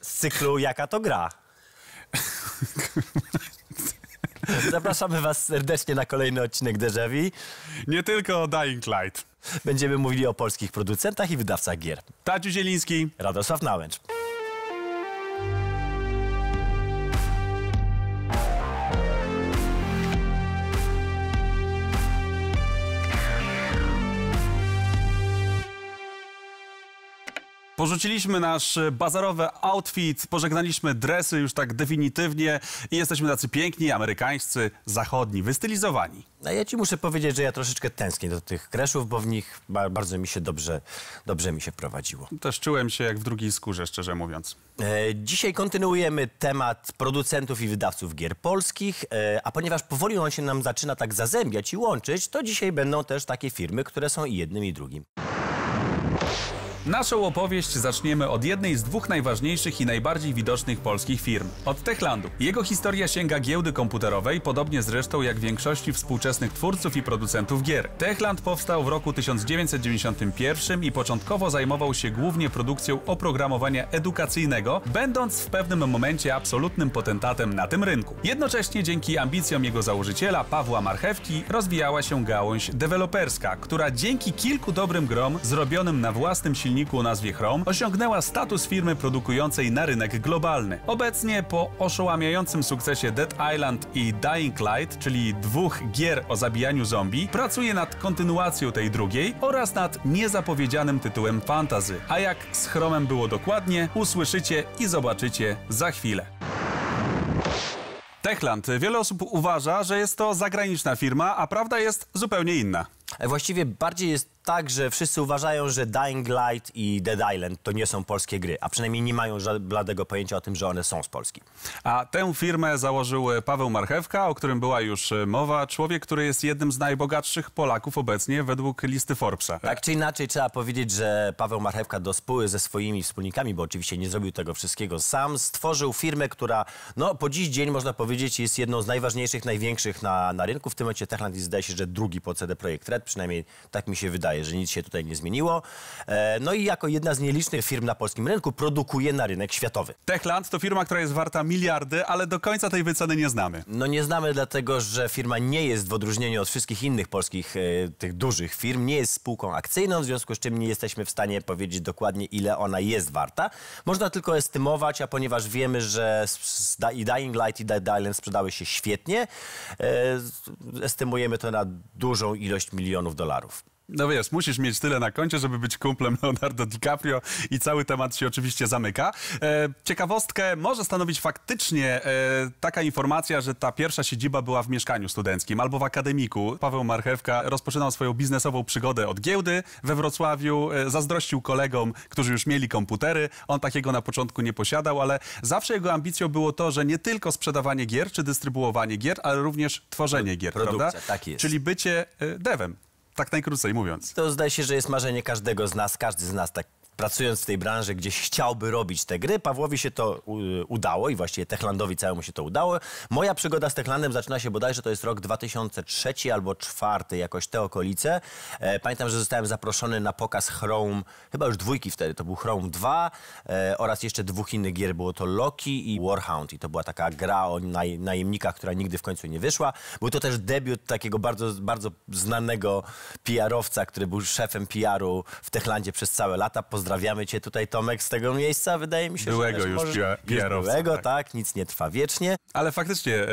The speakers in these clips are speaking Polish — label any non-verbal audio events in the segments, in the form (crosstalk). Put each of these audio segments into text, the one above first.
z cyklu Jaka to gra. Zapraszamy Was serdecznie na kolejny odcinek Vu. Nie tylko o Dying Light. Będziemy mówili o polskich producentach i wydawcach gier. Tadziu Zieliński. Radosław Nałęcz. Porzuciliśmy nasz bazarowy outfit, pożegnaliśmy dresy już tak definitywnie i jesteśmy tacy piękni, amerykańscy, zachodni, wystylizowani. A ja Ci muszę powiedzieć, że ja troszeczkę tęsknię do tych kreszów, bo w nich ba- bardzo mi się dobrze, dobrze mi się prowadziło. Też czułem się jak w drugiej skórze, szczerze mówiąc. E, Dzisiaj kontynuujemy temat producentów i wydawców gier polskich, e, a ponieważ powoli on się nam zaczyna tak zazębiać i łączyć, to dzisiaj będą też takie firmy, które są i jednym i drugim. Naszą opowieść zaczniemy od jednej z dwóch najważniejszych i najbardziej widocznych polskich firm od Techlandu. Jego historia sięga giełdy komputerowej, podobnie zresztą jak większości współczesnych twórców i producentów gier. Techland powstał w roku 1991 i początkowo zajmował się głównie produkcją oprogramowania edukacyjnego, będąc w pewnym momencie absolutnym potentatem na tym rynku. Jednocześnie dzięki ambicjom jego założyciela Pawła Marchewki rozwijała się gałąź deweloperska, która dzięki kilku dobrym grom zrobionym na własnym silniku o nazwie Chrome osiągnęła status firmy produkującej na rynek globalny. Obecnie po oszałamiającym sukcesie Dead Island i Dying Light, czyli dwóch gier o zabijaniu zombie, pracuje nad kontynuacją tej drugiej oraz nad niezapowiedzianym tytułem Fantasy. A jak z Chromem było dokładnie, usłyszycie i zobaczycie za chwilę. Techland. Wiele osób uważa, że jest to zagraniczna firma, a prawda jest zupełnie inna. E, Właściwie bardziej jest tak, że wszyscy uważają, że Dying Light i Dead Island to nie są polskie gry, a przynajmniej nie mają ża- bladego pojęcia o tym, że one są z Polski. A tę firmę założył e, Paweł Marchewka, o którym była już e, mowa. Człowiek, który jest jednym z najbogatszych Polaków obecnie według listy Forbesa. Tak czy inaczej trzeba powiedzieć, że Paweł Marchewka do spóły ze swoimi wspólnikami, bo oczywiście nie zrobił tego wszystkiego sam, stworzył firmę, która no, po dziś dzień można powiedzieć jest jedną z najważniejszych, największych na, na rynku. W tym momencie Techland jest zdaje się, że drugi po CD Projekt Red, przynajmniej tak mi się wydaje, że nic się tutaj nie zmieniło. E, no i jako jedna z nielicznych firm na polskim rynku produkuje na rynek światowy. Techland to firma, która jest warta miliardy, ale do końca tej wyceny nie znamy. No nie znamy dlatego, że firma nie jest w odróżnieniu od wszystkich innych polskich e, tych dużych firm, nie jest spółką akcyjną, w związku z czym nie jesteśmy w stanie powiedzieć dokładnie ile ona jest warta. Można tylko estymować, a ponieważ wiemy, że i Dying Light i Dead Island sprzedały się świetnie, e, estymujemy to na dużą ilość milionów dolarów. No wiesz, musisz mieć tyle na koncie, żeby być kumplem (laughs) Leonardo DiCaprio i cały temat się oczywiście zamyka. E, ciekawostkę może stanowić faktycznie e, taka informacja, że ta pierwsza siedziba była w mieszkaniu studenckim albo w akademiku. Paweł Marchewka rozpoczynał swoją biznesową przygodę od giełdy we Wrocławiu, e, zazdrościł kolegom, którzy już mieli komputery. On takiego na początku nie posiadał, ale zawsze jego ambicją było to, że nie tylko sprzedawanie gier czy dystrybuowanie gier, ale również tworzenie gier, Produkcja, prawda? tak jest. Czyli bycie e, devem. Tak najkrócej mówiąc. To zdaje się, że jest marzenie każdego z nas, każdy z nas tak pracując w tej branży gdzieś chciałby robić te gry. Pawłowi się to udało i właściwie Techlandowi całemu się to udało. Moja przygoda z Techlandem zaczyna się bodajże, to jest rok 2003 albo 2004, jakoś te okolice. E, pamiętam, że zostałem zaproszony na pokaz Chrome, chyba już dwójki wtedy, to był Chrome 2 e, oraz jeszcze dwóch innych gier, było to Loki i Warhound i to była taka gra o naj, najemnikach, która nigdy w końcu nie wyszła. Był to też debiut takiego bardzo, bardzo znanego PR-owca, który był szefem PR-u w Techlandzie przez całe lata. Pozdrawiamy cię tutaj Tomek z tego miejsca, wydaje mi się, Byłego że też już możesz- PR-owca, Byłego, tak. tak. nic nie trwa wiecznie. Ale faktycznie, e,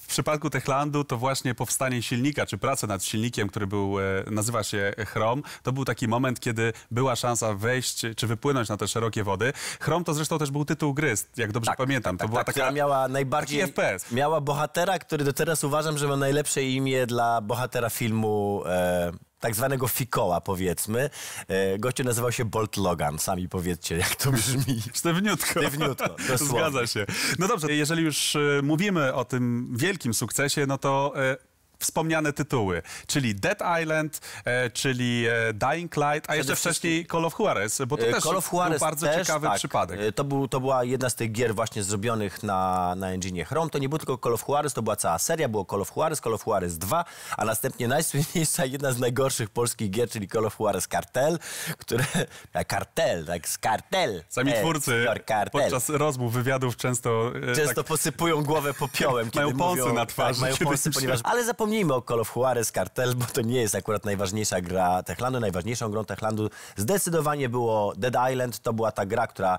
w przypadku Techlandu to właśnie powstanie silnika, czy praca nad silnikiem, który był, e, nazywa się Chrome, to był taki moment, kiedy była szansa wejść, czy wypłynąć na te szerokie wody. Chrome to zresztą też był tytuł gry, jak dobrze pamiętam. to tak, była tak, taka... miała najbardziej... FPS. Miała bohatera, który do teraz uważam, że ma najlepsze imię dla bohatera filmu... E, tak zwanego fikoła, powiedzmy. E, gościu nazywał się Bolt Logan. Sami powiedzcie, jak to brzmi. (laughs) Sztywniutko. Sztywniutko, (laughs) dosłownie. Zgadza się. No dobrze, jeżeli już e, mówimy o tym wielkim sukcesie, no to e, wspomniane tytuły, czyli Dead Island, e, czyli e, Dying Light, a jeszcze wcześniej Call of Juarez, bo to E, też Call of Juarez był bardzo też, ciekawy tak. przypadek. E, To, był, to była jedna z tych gier właśnie zrobionych na, na engine Chrome. To nie był tylko Call of Juarez, to była cała seria. Było Call of Juarez, Call of Juarez 2, a następnie najsłynniejsza, jedna z najgorszych polskich gier, czyli Call of Juarez Cartel, które... a, (laughs) Kartel, tak, z kartel. Sami twórcy Cartel. podczas rozmów, wywiadów często, Często tak, posypują głowę popiołem. (laughs) kiedy Mają mówią, na twarzy, Tak, mają się- ponieważ... Ale zapomnijmy o Call of Juarez Cartel, bo to nie jest akurat najważniejsza gra Techlandu. Najważniejszą grą Techlandu zdecydowanie było Dead Island. To była ta gra, która...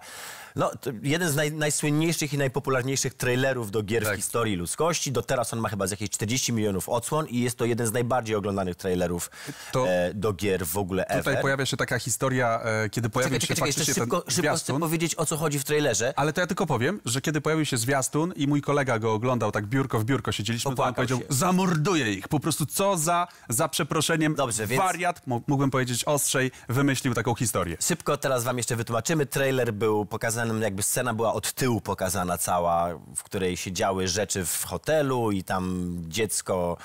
No, jeden z naj, najsłynniejszych i najpopularniejszych trailerów do gier Tak. w historii ludzkości. Do teraz on ma chyba z jakieś 40 milionów odsłon i jest to jeden z najbardziej oglądanych trailerów To- e, do gier w ogóle ever. Tutaj pojawia się taka historia, e, kiedy pojawił Czekaj, się czekaj, faktycznie szybko, ten szybko chcę powiedzieć, o co chodzi w trailerze. Ale to ja tylko powiem, że kiedy pojawił się zwiastun i mój kolega go oglądał, tak biurko w biurko siedzieliśmy, to on powiedział, się. zamorduję ich. Po prostu co za, za przeproszeniem, Dobrze, więc- wariat, mo- mógłbym powiedzieć ostrzej, wymyślił taką historię. Szybko teraz wam jeszcze wytłumaczymy. Trailer był pokazany, jakby scena była od tyłu pokazana cała, w której się działy rzeczy w hotelu i tam dziecko,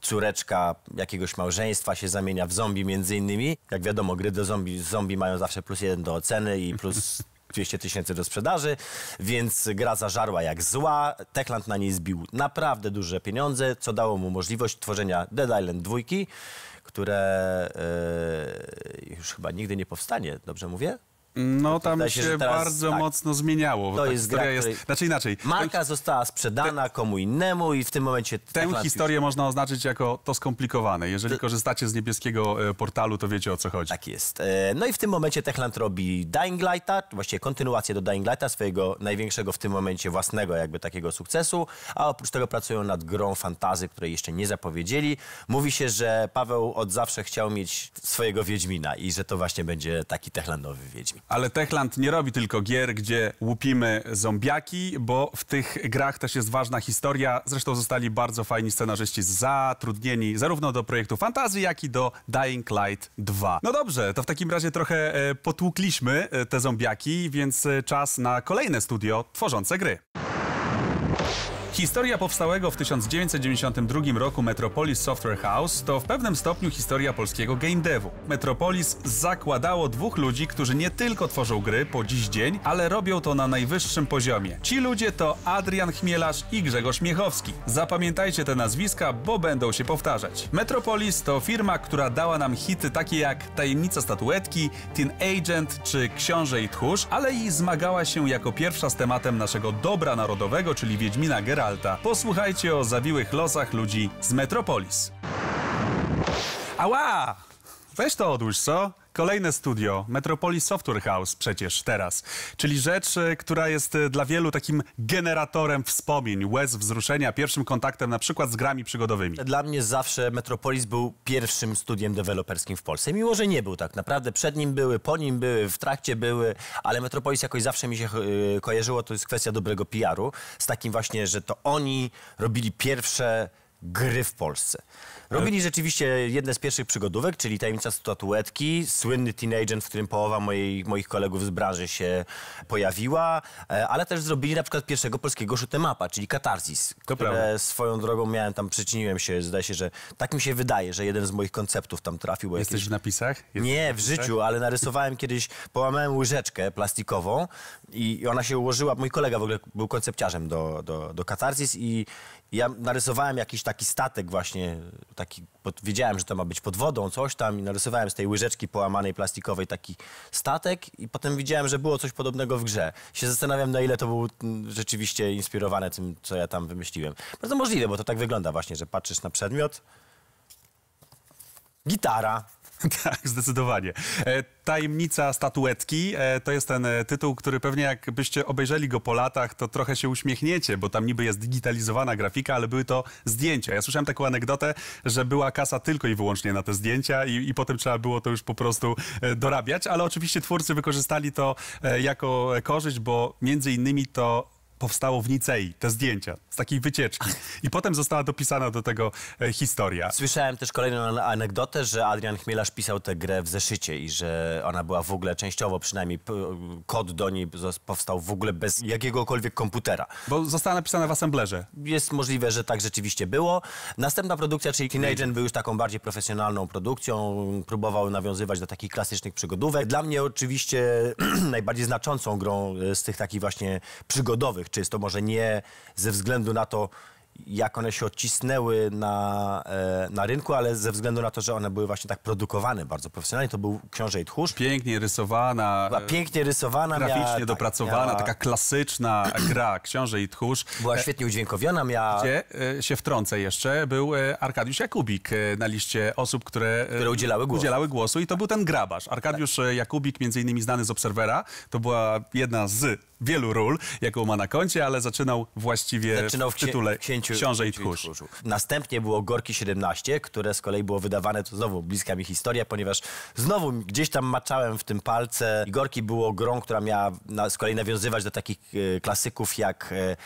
córeczka jakiegoś małżeństwa się zamienia w zombie między innymi. Jak wiadomo, gry do zombie, zombie mają zawsze plus jeden do oceny i plus 200 tysięcy do sprzedaży, więc gra zażarła jak zła. Techland na niej zbił naprawdę duże pieniądze, co dało mu możliwość tworzenia Dead Island 2, które e, już chyba nigdy nie powstanie, dobrze mówię? No tam się, się, teraz bardzo tak. mocno zmieniało. To ta jest gra, jest, której- Znaczy inaczej, Marka została sprzedana komu innemu i w tym momencie... tę historię można oznaczyć jako to skomplikowane. Jeżeli korzystacie z niebieskiego e, portalu, to wiecie o co chodzi. Tak jest. E, No i w tym momencie Techland robi Dying Lighta, właściwie kontynuację do Dying Lighta, swojego największego w tym momencie własnego jakby takiego sukcesu, a oprócz tego pracują nad grą fantazy, której jeszcze nie zapowiedzieli. Mówi się, że Paweł od zawsze chciał mieć swojego Wiedźmina i że to właśnie będzie taki Techlandowy Wiedźmin. Ale Techland nie robi tylko gier, gdzie łupimy zombiaki, bo w tych grach też jest ważna historia. Zresztą zostali bardzo fajni scenarzyści zatrudnieni zarówno do projektu Fantazji, jak i do Dying Light 2. No dobrze, to w takim razie trochę e, potłukliśmy e, te zombiaki, więc e, czas na kolejne studio tworzące gry. Historia powstałego w 1992 roku Metropolis Software House to w pewnym stopniu historia polskiego game devu. Metropolis zakładało dwóch ludzi, którzy nie tylko tworzą gry po dziś dzień, ale robią to na najwyższym poziomie. Ci ludzie to Adrian Chmielarz i Grzegorz Miechowski. Zapamiętajcie te nazwiska, bo będą się powtarzać. Metropolis to firma, która dała nam hity takie jak Tajemnica Statuetki, Teen Agent czy Książę i Tchórz, ale i zmagała się jako pierwsza z tematem naszego dobra narodowego, czyli Wiedźmina Geralta. Posłuchajcie o zawiłych losach ludzi z Metropolis. Ała! Weź to odłóż, co? Kolejne studio, Metropolis Software House przecież teraz. Czyli rzecz, e, która jest e, dla wielu takim generatorem wspomnień, łez wzruszenia, pierwszym kontaktem na przykład z grami przygodowymi. Dla mnie zawsze Metropolis był pierwszym studiem deweloperskim w Polsce, mimo że nie był tak naprawdę. Przed nim były, po nim były, w trakcie były, ale Metropolis jakoś zawsze mi się y, kojarzyło, to jest kwestia dobrego PR-u, z takim właśnie, że to oni robili pierwsze gry w Polsce. Robili rzeczywiście jedne z pierwszych przygodówek, czyli Tajemnica Statuetki, słynny Teen Agent, w którym połowa mojej, moich kolegów z branży się pojawiła, e, ale też zrobili na przykład pierwszego polskiego shoot'em czyli Katarsis, To które prawda. swoją drogą miałem tam, przyczyniłem się, zdaje się, że tak mi się wydaje, że jeden z moich konceptów tam trafił. Bo Jesteś jakieś... w napisach? Jesteś Nie, w napisach? życiu, ale narysowałem kiedyś, połamałem łyżeczkę plastikową i ona się ułożyła, mój kolega w ogóle był koncepciarzem do, do, do Katarsis i ja narysowałem jakiś taki statek właśnie, taki, wiedziałem, że to ma być pod wodą, coś tam i narysowałem z tej łyżeczki połamanej plastikowej taki statek i potem widziałem, że było coś podobnego w grze. Się zastanawiam, na ile to było mm, rzeczywiście inspirowane tym, co ja tam wymyśliłem. Bardzo możliwe, bo to tak wygląda właśnie, że patrzysz na przedmiot, gitara, (laughs) Tak, zdecydowanie. E, Tajemnica statuetki e, to jest ten e, tytuł, który pewnie jakbyście obejrzeli go po latach, to trochę się uśmiechniecie, bo tam niby jest digitalizowana grafika, ale były to zdjęcia. Ja słyszałem taką anegdotę, że była kasa tylko i wyłącznie na te zdjęcia i, i potem trzeba było to już po prostu dorabiać, ale oczywiście twórcy wykorzystali to jako korzyść, bo między innymi to powstało w Nicei, te zdjęcia z takiej wycieczki. I potem została dopisana do tego e, historia. Słyszałem też kolejną an- anegdotę, że Adrian Chmielarz pisał tę grę w zeszycie i że ona była w ogóle częściowo, przynajmniej kod do niej powstał w ogóle bez jakiegokolwiek komputera. Bo została napisana w assemblerze. Jest możliwe, że tak rzeczywiście było. Następna produkcja, czyli Teen Agent, był już taką bardziej profesjonalną produkcją. Próbował nawiązywać do takich klasycznych przygodówek. Dla mnie oczywiście (clears throat) najbardziej znaczącą grą e, z tych takich właśnie przygodowych, czysto może nie ze względu na to, jak one się odcisnęły na, e, na rynku, ale ze względu na to, że one były właśnie tak produkowane bardzo profesjonalnie. To był Książę i Tchórz. Pięknie rysowana, Była e, pięknie rysowana. miała, graficznie tak, dopracowana, miała, taka klasyczna (clears throat) gra Książę i Tchórz. Była świetnie udźwiękowiona, miała... Gdzie e, się wtrącę jeszcze, był e, Arkadiusz Jakubik e, na liście osób, które, e, Które udzielały głosu. udzielały głosu i to był ten grabarz. Arkadiusz e, Jakubik, między innymi znany z Obserwera, to była jedna z wielu ról, jaką ma na koncie, ale zaczynał właściwie Zaczynał w w księ- tytule księciu, Książę i Tchórz. Następnie było Gorki 17, które z kolei było wydawane, to znowu bliska mi historia, ponieważ znowu gdzieś tam maczałem w tym palce. I Gorki było grą, która miała na, z kolei nawiązywać do takich e, klasyków jak... E,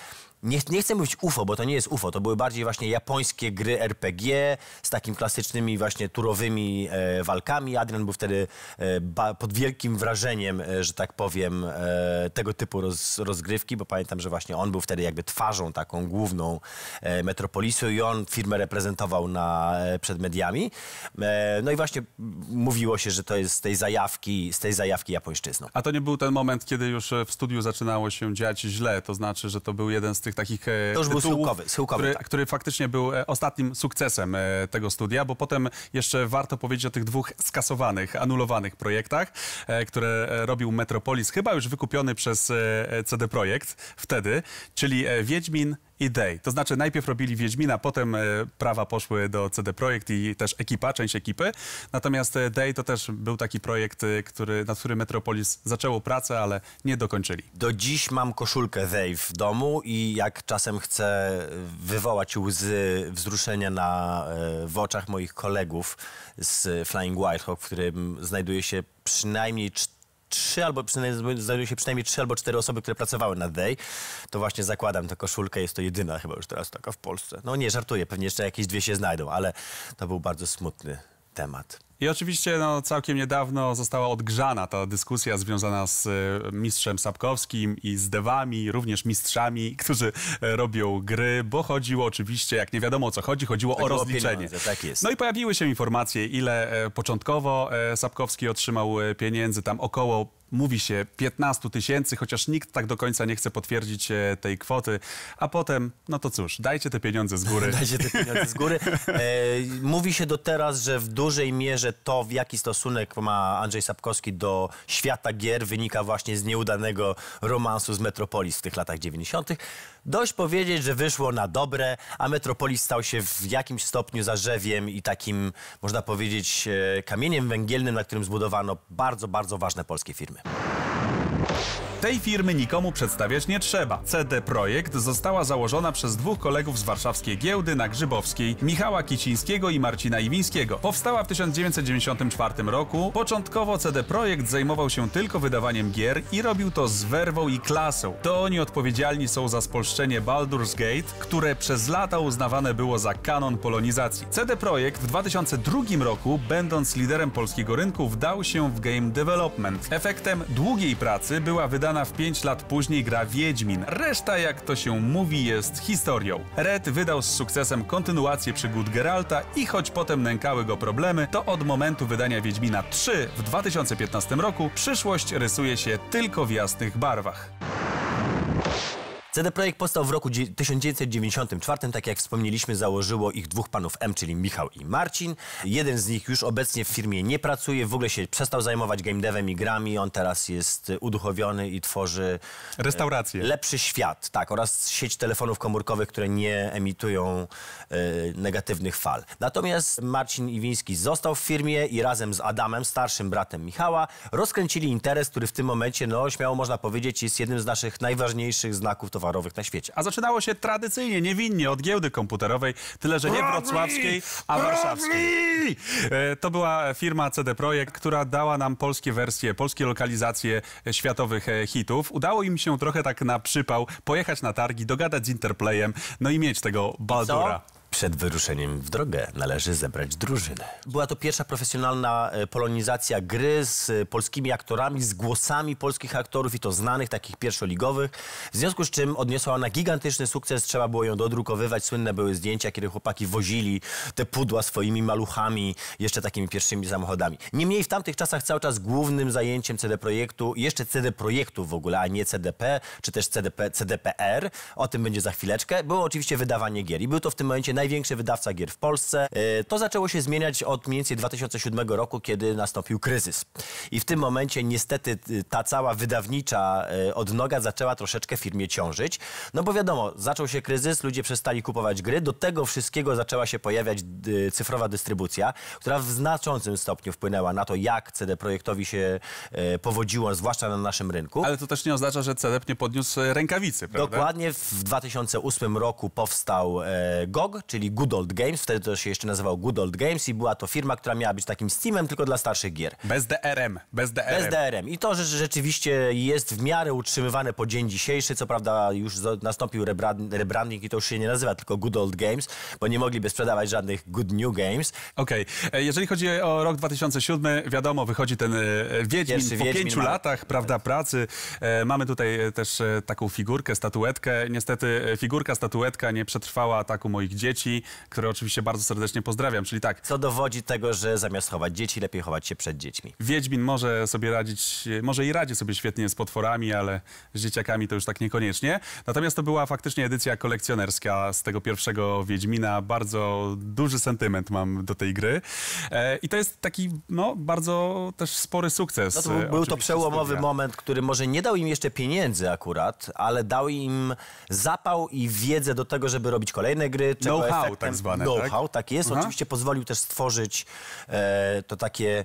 nie, nie chcę mówić UFO, bo to nie jest UFO. To były bardziej właśnie japońskie gry RPG z takimi klasycznymi właśnie turowymi e, walkami. Adrian był wtedy e, ba, pod wielkim wrażeniem, e, że tak powiem, e, tego typu roz, rozgrywki, bo pamiętam, że właśnie on był wtedy jakby twarzą taką główną e, Metropolisu i on firmę reprezentował na, e, przed mediami. No i właśnie mówiło się, że to jest z tej zajawki, z tej zajawki japońszczyzną. A to nie był ten moment, kiedy już w studiu zaczynało się dziać źle, to znaczy, że to był jeden z tych takich e, To już był tytułów, schyłkowy- schyłkowy, który, tak. który faktycznie był e, ostatnim sukcesem e, tego studia, bo potem jeszcze warto powiedzieć o tych dwóch skasowanych, anulowanych projektach, które robił Metropolis, chyba już wykupiony przez CD Projekt wtedy, czyli Wiedźmin i Day. To znaczy najpierw robili Wiedźmina, potem e, prawa poszły do CD Projekt i też ekipa, część ekipy. Natomiast e, Day to też był taki projekt, e, który, nad którym Metropolis zaczęło pracę, ale nie dokończyli. Do dziś mam koszulkę Dave w domu i jak czasem chcę wywołać łzy wzruszenia na, w oczach moich kolegów z Flying Wild Hawk, w którym znajduje się przynajmniej cz- trzy albo przynajmniej, znajdują się przynajmniej trzy albo cztery osoby, które pracowały na Day, to właśnie zakładam tę koszulkę. Jest to jedyna chyba już teraz taka w Polsce. No nie, żartuję, pewnie jeszcze jakieś dwie się znajdą, ale to był bardzo smutny temat. I oczywiście no, całkiem niedawno została odgrzana ta dyskusja związana z e, mistrzem Sapkowskim i z dewami, również mistrzami, którzy e, robią gry, bo chodziło oczywiście, jak nie wiadomo o co chodzi, chodziło o Chodziło o rozliczenie. pieniądze, tak jest. No i pojawiły się informacje, ile e, początkowo Sapkowski otrzymał pieniędzy, tam około mówi się 15 tysięcy, chociaż nikt tak do końca nie chce potwierdzić e, tej kwoty, a potem, no to cóż, dajcie te pieniądze z góry. (laughs) Dajcie te pieniądze z góry. E, mówi się do teraz, że w dużej mierze to, w jaki stosunek ma Andrzej Sapkowski do świata gier, wynika właśnie z nieudanego romansu z Metropolis w tych latach 90. Dość powiedzieć, że wyszło na dobre, a Metropolis stał się w jakimś stopniu zarzewiem i takim, można powiedzieć, e, kamieniem węgielnym, na którym zbudowano bardzo, bardzo ważne polskie firmy. Tej firmy nikomu przedstawiać nie trzeba. CD Projekt została założona przez dwóch kolegów z warszawskiej giełdy na Grzybowskiej, Michała Kicińskiego i Marcina Iwińskiego. Powstała w 1994 roku. Początkowo CD Projekt zajmował się tylko wydawaniem gier i robił to z werwą i klasą. To oni odpowiedzialni są za spolszczenie Baldur's Gate, które przez lata uznawane było za kanon polonizacji. CD Projekt w 2002 roku, będąc liderem polskiego rynku, wdał się w game development. Efektem długiej pracy była wydana w 5 lat później gra Wiedźmin. Reszta, jak to się mówi, jest historią. Red wydał z sukcesem kontynuację przygód Geralta i choć potem nękały go problemy, to od momentu wydania Wiedźmina 3 w 2015 roku przyszłość rysuje się tylko w jasnych barwach. CD Projekt powstał w roku dzie- 1994, tak jak wspomnieliśmy, założyło ich dwóch panów M, czyli Michał i Marcin. Jeden z nich już obecnie w firmie nie pracuje, w ogóle się przestał zajmować game devem i grami. On teraz jest e, uduchowiony i tworzy Restauracje. lepszy świat, tak, oraz sieć telefonów komórkowych, które nie emitują e, negatywnych fal. Natomiast Marcin Iwiński został w firmie i razem z Adamem, starszym bratem Michała, rozkręcili interes, który w tym momencie, no śmiało można powiedzieć, jest jednym z naszych najważniejszych znaków towarowych na świecie. A zaczynało się tradycyjnie, niewinnie, od giełdy komputerowej, tyle że nie wrocławskiej, a warszawskiej. E, To była firma CD Projekt, która dała nam polskie wersje, polskie lokalizacje światowych e, hitów. Udało im się trochę tak na przypał pojechać na targi, dogadać z Interplayem, no i mieć tego Baldura. Przed wyruszeniem w drogę należy zebrać drużynę. Była to pierwsza profesjonalna e, polonizacja gry z e, polskimi aktorami, z głosami polskich aktorów i to znanych, takich pierwszoligowych. W związku z czym odniosła ona gigantyczny sukces, trzeba było ją dodrukowywać. Słynne były zdjęcia, kiedy chłopaki wozili te pudła swoimi maluchami, jeszcze takimi pierwszymi samochodami. Niemniej w tamtych czasach cały czas głównym zajęciem CD Projektu, jeszcze CD Projektu w ogóle, a nie CDP, czy też CDP, CDPR, o tym będzie za chwileczkę, było oczywiście wydawanie gier. I był to w tym momencie największy wydawca gier w Polsce. E, To zaczęło się zmieniać od mniej więcej 2007 roku, kiedy nastąpił kryzys. I w tym momencie niestety y, ta cała wydawnicza e, odnoga zaczęła troszeczkę firmie ciążyć. No bo wiadomo, zaczął się kryzys, ludzie przestali kupować gry, do tego wszystkiego zaczęła się pojawiać y, cyfrowa dystrybucja, która w znaczącym stopniu wpłynęła na to, jak CD Projektowi się e, powodziło, zwłaszcza na naszym rynku. Ale to też nie oznacza, że CDP nie podniósł rękawicy, prawda? Dokładnie w 2008 roku powstał GOG, czyli Good Old Games. Wtedy to się jeszcze nazywał Good Old Games i była to firma, która miała być takim Steamem, tylko dla starszych gier. Bez DRM, bez DRM. Bez DRM. I to że rzeczywiście jest w miarę utrzymywane po dzień dzisiejszy. Co prawda już nastąpił rebrand- rebranding i to już się nie nazywa tylko Good Old Games, bo nie mogliby sprzedawać żadnych Good New Games. Okej, E, jeżeli chodzi o rok 2007, wiadomo, wychodzi ten e, Wiedźmin Pierwszy po Wiedźmin pięciu ma- latach, prawda, pracy. E, Mamy tutaj też taką figurkę, statuetkę. Niestety figurka, statuetka nie przetrwała ataku moich dzieci, które oczywiście bardzo serdecznie pozdrawiam. Czyli tak, Co dowodzi tego, że zamiast chować dzieci, lepiej chować się przed dziećmi. Wiedźmin może sobie radzić, może i radzi sobie świetnie z potworami, ale z dzieciakami to już tak niekoniecznie. Natomiast to była faktycznie edycja kolekcjonerska z tego pierwszego Wiedźmina. Bardzo duży sentyment mam do tej gry. E, I to jest taki, no, bardzo też spory sukces. No to był, był to przełomowy studia. moment, który może nie dał im jeszcze pieniędzy akurat, ale dał im zapał i wiedzę do tego, żeby robić kolejne gry. czego Know-how tak zwane, Know-how, tak, jest. Aha. Oczywiście pozwolił też stworzyć e, to takie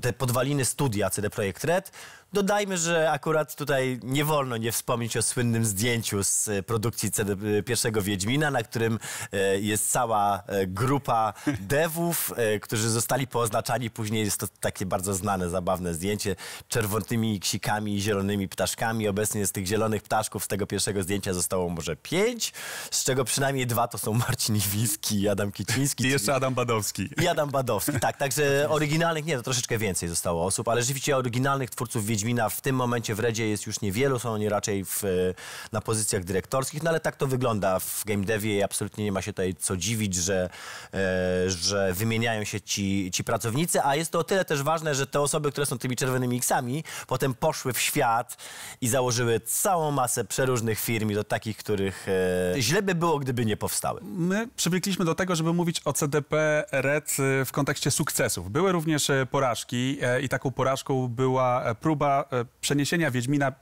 te podwaliny studia CD Projekt Red. Dodajmy, że akurat tutaj nie wolno nie wspomnieć o słynnym zdjęciu z e, produkcji CD, e, pierwszego Wiedźmina, na którym e, jest cała grupa devów, e, którzy zostali pooznaczani. Później jest to takie bardzo znane, zabawne zdjęcie czerwonymi ksikami i zielonymi ptaszkami. Obecnie z tych zielonych ptaszków z tego pierwszego zdjęcia zostało może pięć, z czego przynajmniej dwa to są Marcin Iwiński i Adam Kiciński. I jeszcze Adam Badowski. I Adam Badowski, tak. Także oryginalnych, nie, to troszeczkę więcej zostało osób, ale rzeczywiście oryginalnych twórców Wiedźmina w tym momencie w Redzie jest już niewielu, są oni raczej w, e, na pozycjach dyrektorskich, no ale tak to wygląda w game devie i absolutnie nie ma się tutaj co dziwić, że, e, że wymieniają się ci, ci pracownicy, a jest to o tyle też ważne, że te osoby, które są tymi czerwonymi X-ami, potem poszły w świat i założyły całą masę przeróżnych firm i do takich, których e, źle by było, gdyby nie powstały. My przywykliśmy do tego, żeby mówić o CDP Red w kontekście sukcesów. Były również porażki i taką porażką była e, próba e, przeniesienia Wiedźmina e,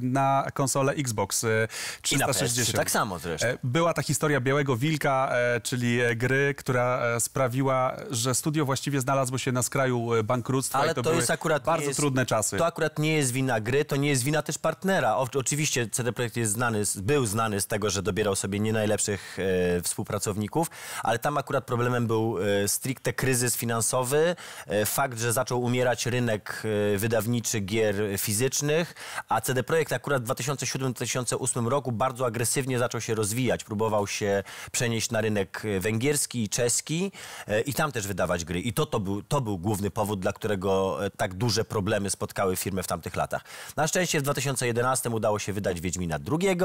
na konsolę Xbox e, I na 360. PS3 tak samo zresztą. Była ta historia Białego Wilka, czyli gry, która sprawiła, że studio właściwie znalazło się na skraju bankructwa Ale to, to, były jest akurat bardzo jest, trudne czasy. To akurat nie jest wina gry, to nie jest wina też partnera. O, oczywiście CD Projekt jest znany, był znany z tego, że dobierał sobie nie najlepszych e, współpracowników, ale tam akurat problemem był e, stricte kryzys finansowy, e, fakt, że zaczął umierać rynek wydawniczy gier fizycznych, a CD Projekt akurat w 2007-2008 roku bardzo agresywnie zaczął się rozwijać. Próbował się przenieść na rynek e, węgierski i czeski e, i tam też wydawać gry. I to, to, był, to był główny powód, dla którego e, tak duże problemy spotkały firmę w tamtych latach. Na szczęście w 2011 udało się wydać Wiedźmina II,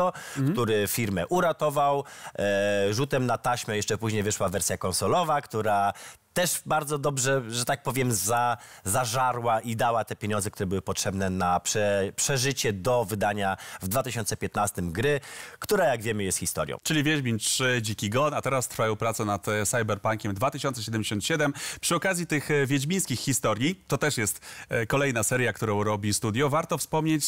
który firmę uratował. Rzutem na taśmę jeszcze później wyszła wersja konsolowa, która też bardzo dobrze, że tak powiem, za, zażarła i dała te pieniądze, które były potrzebne na prze, przeżycie do wydania w 2015 gry, która jak wiemy jest historią. Czyli Wiedźmin 3, Dziki Gon, a teraz trwają prace nad e, Cyberpunkiem 2077. Przy okazji tych e, wiedźmińskich historii, to też jest e, kolejna seria, którą robi studio, warto wspomnieć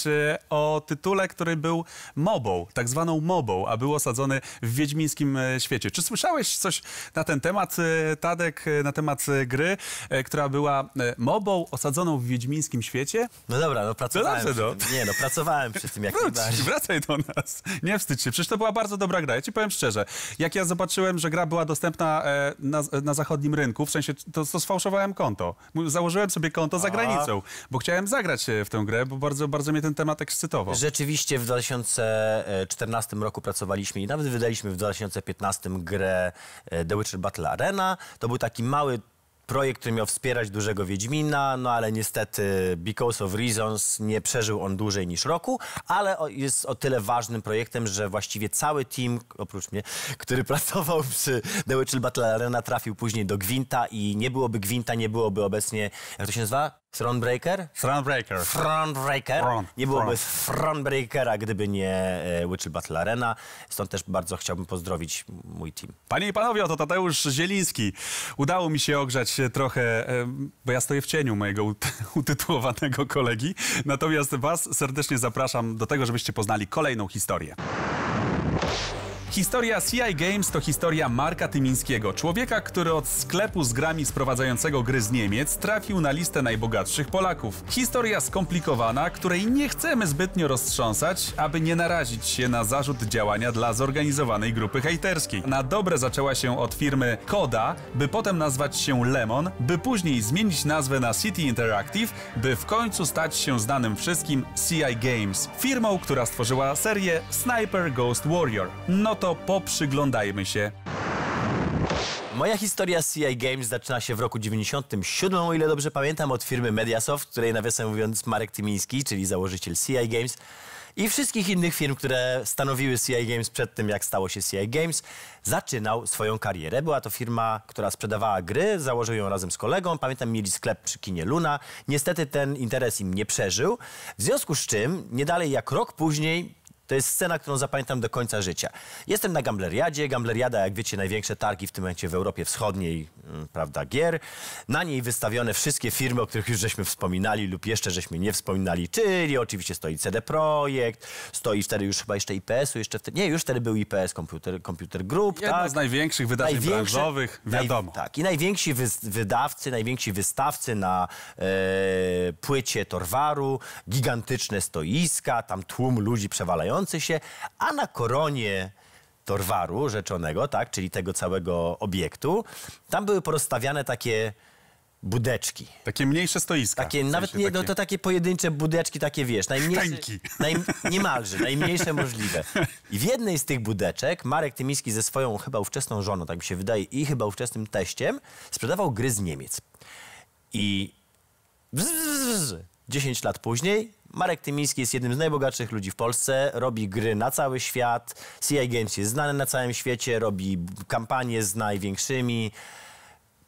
o tytule, który był mobą, tak zwaną mobą, a był osadzony w wiedźmińskim świecie. Czy słyszałeś coś na ten temat, Tadek, na e, gry, e, która była e, mobą osadzoną w wiedźmińskim świecie. No dobra, no pracowałem dobrze, przy tym. Nie, no pracowałem przy tym jak Wróć, najbardziej. wracaj do nas. Nie wstydź się, przecież to była bardzo dobra gra. Ja ci powiem szczerze, jak ja zobaczyłem, że gra była dostępna na, na zachodnim rynku, w sensie to, to sfałszowałem konto. Założyłem sobie konto za granicą, bo chciałem zagrać w tę grę, bo bardzo, bardzo mnie ten temat ekscytował. Rzeczywiście w 2014 roku pracowaliśmy i nawet wydaliśmy w 2015 grę The Witcher Battle Arena. To był taki mały projekt, który miał wspierać dużego Wiedźmina, no ale niestety because of reasons nie przeżył on dłużej niż roku, ale jest o tyle ważnym projektem, że właściwie cały team, oprócz mnie, który (laughs) pracował przy The Witcher Battle Arena trafił później do Gwinta i nie byłoby Gwinta, nie byłoby obecnie, jak to się nazywa? Thronebreaker? Thronebreaker. Frontbreaker. Front, nie byłoby front. Frontbreakera, gdyby nie e, Witcher Battle Arena. Stąd też bardzo chciałbym pozdrowić mój team. Panie i panowie, oto Tadeusz Zieliński. Udało mi się ogrzać trochę, em, bo ja stoję w cieniu mojego ut- (laughs) utytułowanego kolegi. Natomiast was serdecznie zapraszam do tego, żebyście poznali kolejną historię. Historia CI Games to historia Marka Tymińskiego, człowieka, który od sklepu z grami sprowadzającego gry z Niemiec trafił na listę najbogatszych Polaków. Historia skomplikowana, której nie chcemy zbytnio roztrząsać, aby nie narazić się na zarzut działania dla zorganizowanej grupy hejterskiej. Na dobre zaczęła się od firmy Koda, by potem nazwać się Lemon, by później zmienić nazwę na City Interactive, by w końcu stać się znanym wszystkim CI Games, firmą, która stworzyła serię Sniper Ghost Warrior. No to poprzyglądajmy się. Moja historia z CI Games zaczyna się w roku 97, o ile dobrze pamiętam, od firmy Mediasoft, której nawiasem mówiąc Marek Tymiński, czyli założyciel CI Games i wszystkich innych firm, które stanowiły CI Games przed tym, jak stało się CI Games, zaczynał swoją karierę. Była to firma, która sprzedawała gry, założył ją razem z kolegą. Pamiętam, mieli sklep przy kinie Luna. Niestety ten interes im nie przeżył, w związku z czym nie dalej jak rok później to jest scena, którą zapamiętam do końca życia. Jestem na Gambleriadzie. Gambleriada, jak wiecie, największe targi w tym momencie w Europie Wschodniej, mm, prawda, gier. Na niej wystawione wszystkie firmy, o których już żeśmy wspominali lub jeszcze żeśmy nie wspominali, czyli oczywiście stoi CD Projekt, stoi wtedy już chyba jeszcze IPS-u, jeszcze wtedy, nie, już wtedy był IPS Computer, Computer Group, Jedna tak? z największych wydarzeń Największe- branżowych, naj- wiadomo. tak, i najwięksi wys- wydawcy, najwięksi wystawcy na e, płycie Torwaru, gigantyczne stoiska, tam tłum ludzi się, a na koronie Torwaru rzeczonego, tak, czyli tego całego obiektu, tam były porozstawiane takie budeczki. Takie mniejsze stoiska. Takie, w sensie nawet nie, no takie- to takie pojedyncze budeczki, takie wiesz, najmniejsze, naj, niemalże, najmniejsze możliwe. I w jednej z tych budeczek Marek Tymiński ze swoją chyba ówczesną żoną, tak mi się wydaje, i chyba ówczesnym teściem sprzedawał gry z Niemiec. I bzz, 10 lat później Marek Tymiński jest jednym z najbogatszych ludzi w Polsce, robi gry na cały świat, CI Games jest znany na całym świecie, robi kampanie z największymi.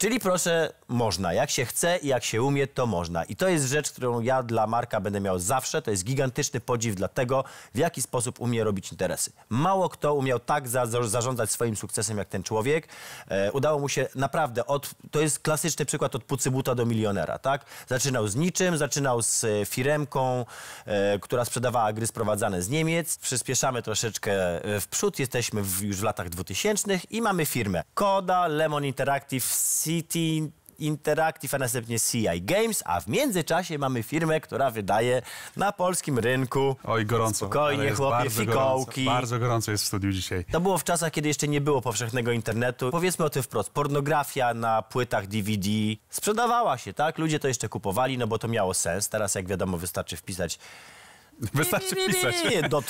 Czyli proszę, można. Jak się chce i jak się umie, to można. I to jest rzecz, którą ja dla Marka będę miał zawsze. To jest gigantyczny podziw dla tego, w jaki sposób umie robić interesy. Mało kto umiał tak za, za, zarządzać swoim sukcesem jak ten człowiek. E, udało mu się naprawdę od... To jest klasyczny przykład od pucybuta do milionera, tak? Zaczynał z niczym, zaczynał z e, firemką, e, która sprzedawała gry sprowadzane z Niemiec. Przyspieszamy troszeczkę e, w przód. Jesteśmy w, już w latach 2000 i mamy firmę Koda, Lemon Interactive, City Interactive, a następnie CI Games, a w międzyczasie mamy firmę, która wydaje na polskim rynku. Oj, gorąco. Spokojnie, chłopie, bardzo fikołki. Gorąco, bardzo gorąco jest w studiu dzisiaj. To było w czasach, kiedy jeszcze nie było powszechnego internetu. Powiedzmy o tym wprost. Pornografia na płytach DVD sprzedawała się, tak? Ludzie to jeszcze kupowali, no bo to miało sens. Teraz, jak wiadomo, wystarczy wpisać Wystarczy wpisać.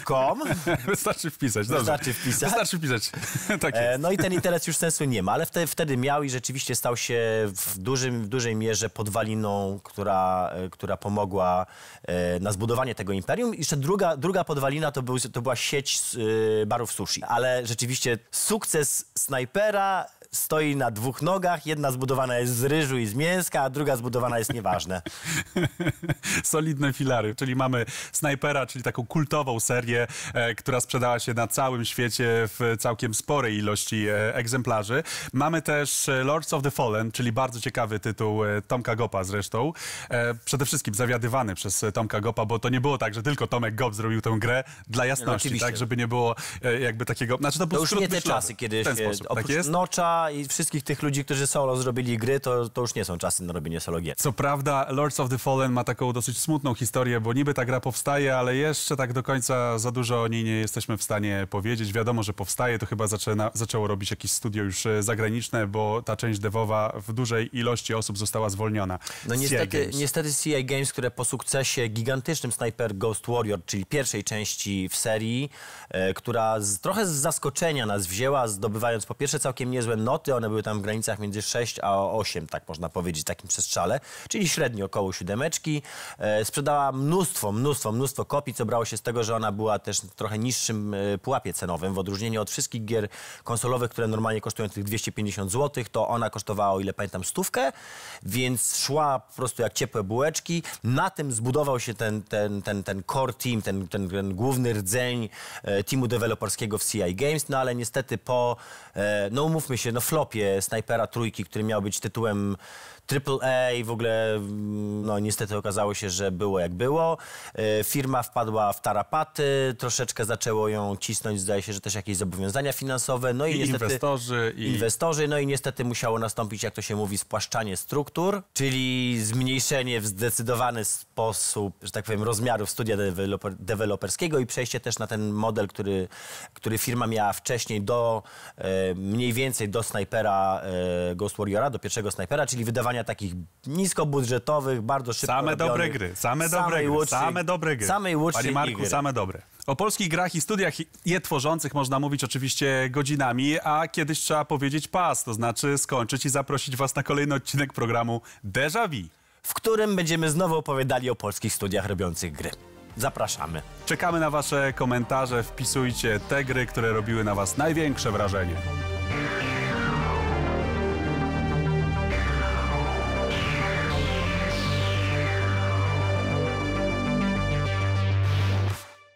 .com. (laughs) Wystarczy wpisać, dobrze. Wystarczy wpisać. Wystarczy wpisać. (laughs) tak E. No i ten interes już sensu nie ma, ale wtedy, wtedy miał i rzeczywiście stał się w, dużym, w dużej mierze podwaliną, która, e, która pomogła e, na zbudowanie tego imperium. I jeszcze druga, druga podwalina to, był, to była sieć barów sushi. Ale rzeczywiście sukces snajpera stoi na dwóch nogach. Jedna zbudowana jest z ryżu i z mięska, a druga zbudowana jest nieważne. (laughs) Solidne filary, czyli mamy Snipera, czyli taką kultową serię, e, która sprzedała się na całym świecie w całkiem sporej ilości e, egzemplarzy. Mamy też e, Lords of the Fallen, czyli bardzo ciekawy tytuł e, Tomka Gopa zresztą. E, przede wszystkim zawiadywany przez e, Tomka Gopa, bo to nie było tak, że tylko Tomek Gop zrobił tę grę dla jasności, oczywiście. tak, żeby nie było e, jakby takiego... Znaczy to był To już nie te myślowy. czasy, kiedy się sposób, oprócz tak jest? Nocza I wszystkich tych ludzi, którzy solo zrobili gry, to, to już nie są czasy na robienie solo gier. Co prawda, Lords of the Fallen ma taką dosyć smutną historię, bo niby ta gra powstaje, ale jeszcze tak do końca za dużo o niej nie jesteśmy w stanie powiedzieć. Wiadomo, że powstaje, to chyba zaczyna, zaczęło robić jakieś studio już e, zagraniczne, bo ta część devowa w dużej ilości osób została zwolniona. No niestety, niestety CI Games, które po sukcesie gigantycznym Sniper Ghost Warrior, czyli pierwszej części w serii, e, która z, trochę z zaskoczenia nas wzięła, zdobywając po pierwsze całkiem niezłe noty, one były tam w granicach między 6 a 8, tak można powiedzieć, w takim przestrzale, czyli średnio około siódemeczki. E, sprzedała mnóstwo, mnóstwo, mnóstwo kopii, co brało się z tego, że ona była też trochę niższym e, pułapie cenowym, w odróżnieniu od wszystkich gier konsolowych, które normalnie kosztują tych 250 zł, to ona kosztowała, o ile pamiętam, stówkę, więc szła po prostu jak ciepłe bułeczki. Na tym zbudował się ten, ten, ten, ten core team, ten, ten, ten główny rdzeń e, teamu deweloperskiego w CI Games, no ale niestety po, no umówmy się, no flopie Snipera Trójki, który miał być tytułem AAA, w ogóle mm, no niestety okazało się, że było jak było. E, Firma wpadła w tarapaty, troszeczkę zaczęło ją cisnąć, zdaje się, że też jakieś zobowiązania finansowe, no i, I niestety... inwestorzy, i... Inwestorzy, no i niestety musiało nastąpić, jak to się mówi, spłaszczanie struktur, czyli zmniejszenie w zdecydowany sposób, że tak powiem, rozmiarów studia deweloper, deweloperskiego i przejście też na ten model, który, który firma miała wcześniej do e, mniej więcej do snajpera e, Ghost Warriora, do pierwszego snajpera, czyli wydawania takich niskobudżetowych, bardzo szybko Same robionych, dobre gry, same dobre gry, łucznej- same dobre gry. Samej łucznej Panie Marku, igry. same dobre. O polskich grach i studiach je tworzących można mówić oczywiście godzinami, a kiedyś trzeba powiedzieć pas, to znaczy skończyć i zaprosić was na kolejny odcinek programu Déjà Vu. w którym będziemy znowu opowiadali o polskich studiach robiących gry. Zapraszamy. Czekamy na wasze komentarze, wpisujcie te gry, które robiły na was największe wrażenie.